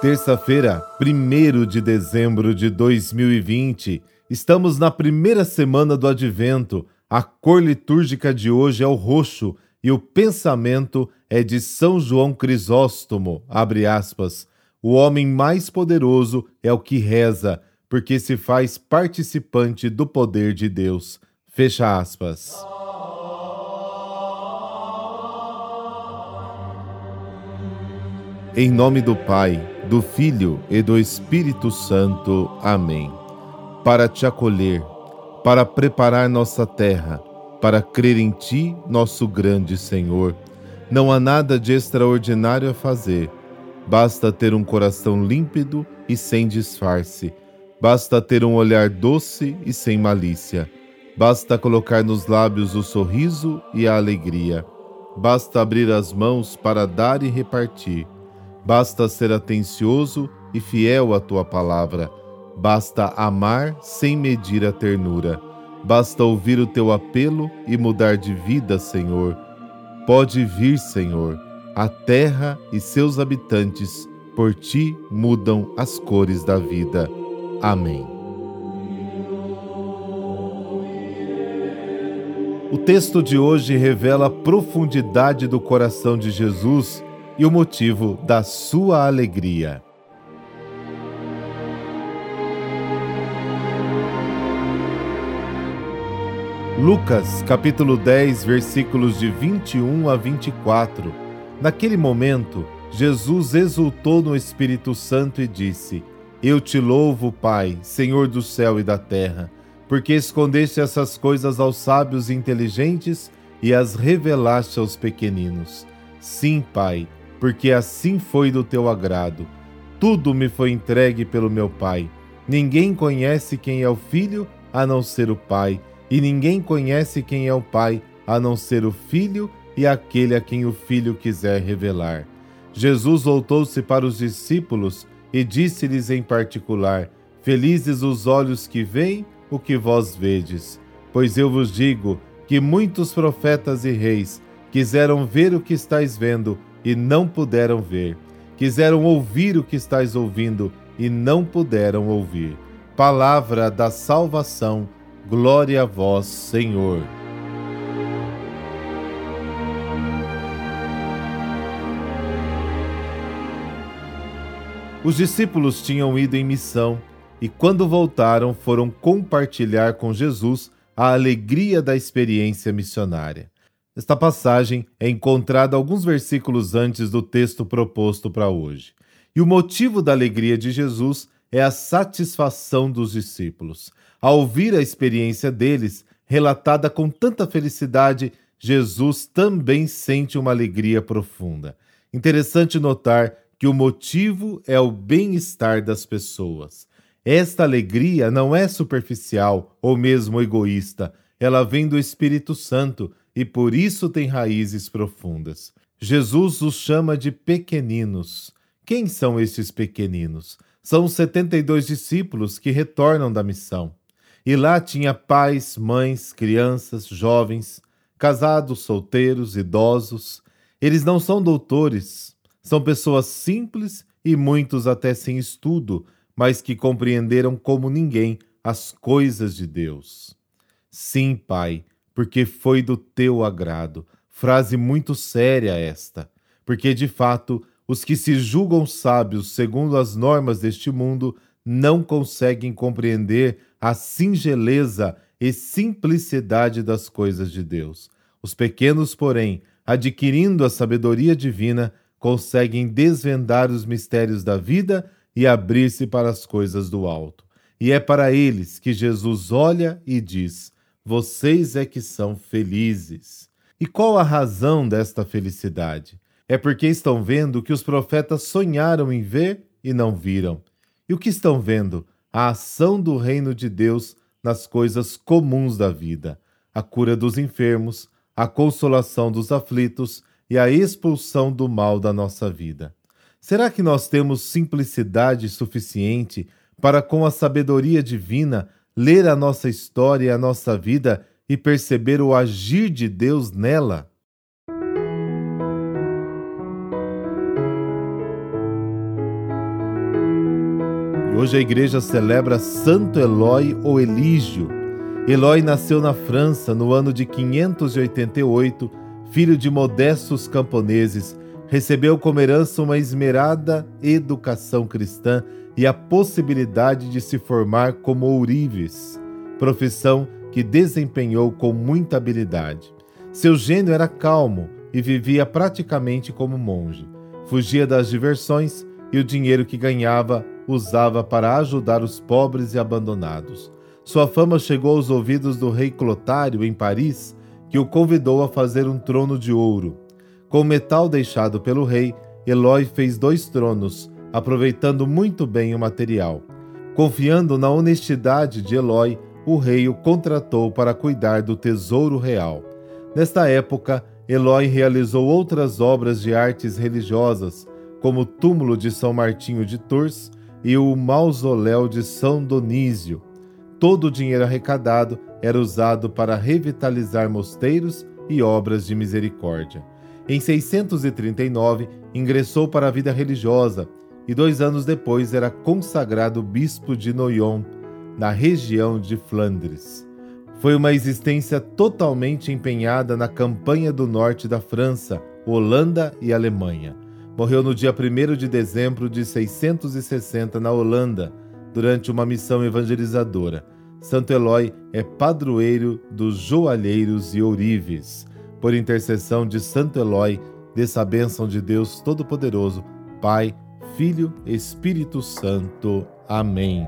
Terça-feira, 1 de dezembro de 2020, estamos na primeira semana do Advento. A cor litúrgica de hoje é o roxo e o pensamento é de São João Crisóstomo. Abre aspas. O homem mais poderoso é o que reza, porque se faz participante do poder de Deus. Fecha aspas. Em nome do Pai, do Filho e do Espírito Santo. Amém. Para te acolher, para preparar nossa terra, para crer em Ti, nosso grande Senhor. Não há nada de extraordinário a fazer. Basta ter um coração límpido e sem disfarce. Basta ter um olhar doce e sem malícia. Basta colocar nos lábios o sorriso e a alegria. Basta abrir as mãos para dar e repartir Basta ser atencioso e fiel à tua palavra. Basta amar sem medir a ternura. Basta ouvir o teu apelo e mudar de vida, Senhor. Pode vir, Senhor. A terra e seus habitantes por ti mudam as cores da vida. Amém. O texto de hoje revela a profundidade do coração de Jesus e o motivo da sua alegria. Lucas, capítulo 10, versículos de 21 a 24. Naquele momento, Jesus exultou no Espírito Santo e disse: Eu te louvo, Pai, Senhor do céu e da terra, porque escondeste essas coisas aos sábios e inteligentes e as revelaste aos pequeninos. Sim, Pai, porque assim foi do teu agrado. Tudo me foi entregue pelo meu Pai. Ninguém conhece quem é o Filho a não ser o Pai, e ninguém conhece quem é o Pai a não ser o Filho e aquele a quem o Filho quiser revelar. Jesus voltou-se para os discípulos e disse-lhes em particular: Felizes os olhos que veem o que vós vedes. Pois eu vos digo que muitos profetas e reis quiseram ver o que estáis vendo e não puderam ver. Quiseram ouvir o que estás ouvindo e não puderam ouvir. Palavra da salvação, glória a vós, Senhor. Os discípulos tinham ido em missão e, quando voltaram, foram compartilhar com Jesus a alegria da experiência missionária. Esta passagem é encontrada alguns versículos antes do texto proposto para hoje. E o motivo da alegria de Jesus é a satisfação dos discípulos. Ao ouvir a experiência deles, relatada com tanta felicidade, Jesus também sente uma alegria profunda. Interessante notar que o motivo é o bem-estar das pessoas. Esta alegria não é superficial ou mesmo egoísta, ela vem do Espírito Santo e por isso tem raízes profundas. Jesus os chama de pequeninos. Quem são esses pequeninos? São os 72 discípulos que retornam da missão. E lá tinha pais, mães, crianças, jovens, casados, solteiros, idosos. Eles não são doutores, são pessoas simples e muitos até sem estudo, mas que compreenderam como ninguém as coisas de Deus. Sim, Pai, porque foi do teu agrado. Frase muito séria esta, porque de fato os que se julgam sábios segundo as normas deste mundo não conseguem compreender a singeleza e simplicidade das coisas de Deus. Os pequenos, porém, adquirindo a sabedoria divina, conseguem desvendar os mistérios da vida e abrir-se para as coisas do alto. E é para eles que Jesus olha e diz: vocês é que são felizes. E qual a razão desta felicidade? É porque estão vendo o que os profetas sonharam em ver e não viram. E o que estão vendo? A ação do reino de Deus nas coisas comuns da vida, a cura dos enfermos, a consolação dos aflitos e a expulsão do mal da nossa vida. Será que nós temos simplicidade suficiente para, com a sabedoria divina, ler a nossa história e a nossa vida e perceber o agir de Deus nela? Hoje a igreja celebra Santo Eloy ou Elígio. Eloy nasceu na França no ano de 588, filho de modestos camponeses. Recebeu como herança uma esmerada educação cristã e a possibilidade de se formar como ourives, profissão que desempenhou com muita habilidade. Seu gênio era calmo e vivia praticamente como monge. Fugia das diversões e o dinheiro que ganhava usava para ajudar os pobres e abandonados. Sua fama chegou aos ouvidos do rei Clotário em Paris, que o convidou a fazer um trono de ouro. Com o metal deixado pelo rei, Eloy fez dois tronos, aproveitando muito bem o material. Confiando na honestidade de Eloy, o rei o contratou para cuidar do tesouro real. Nesta época, Eloy realizou outras obras de artes religiosas, como o túmulo de São Martinho de Tours e o mausoléu de São Donísio. Todo o dinheiro arrecadado era usado para revitalizar mosteiros e obras de misericórdia. Em 639, ingressou para a vida religiosa e dois anos depois era consagrado bispo de Noyon, na região de Flandres. Foi uma existência totalmente empenhada na campanha do norte da França, Holanda e Alemanha. Morreu no dia 1 de dezembro de 660 na Holanda, durante uma missão evangelizadora. Santo Eloy é padroeiro dos joalheiros e ourives. Por intercessão de Santo Eloy, dessa bênção de Deus Todo-Poderoso, Pai, Filho, Espírito Santo. Amém.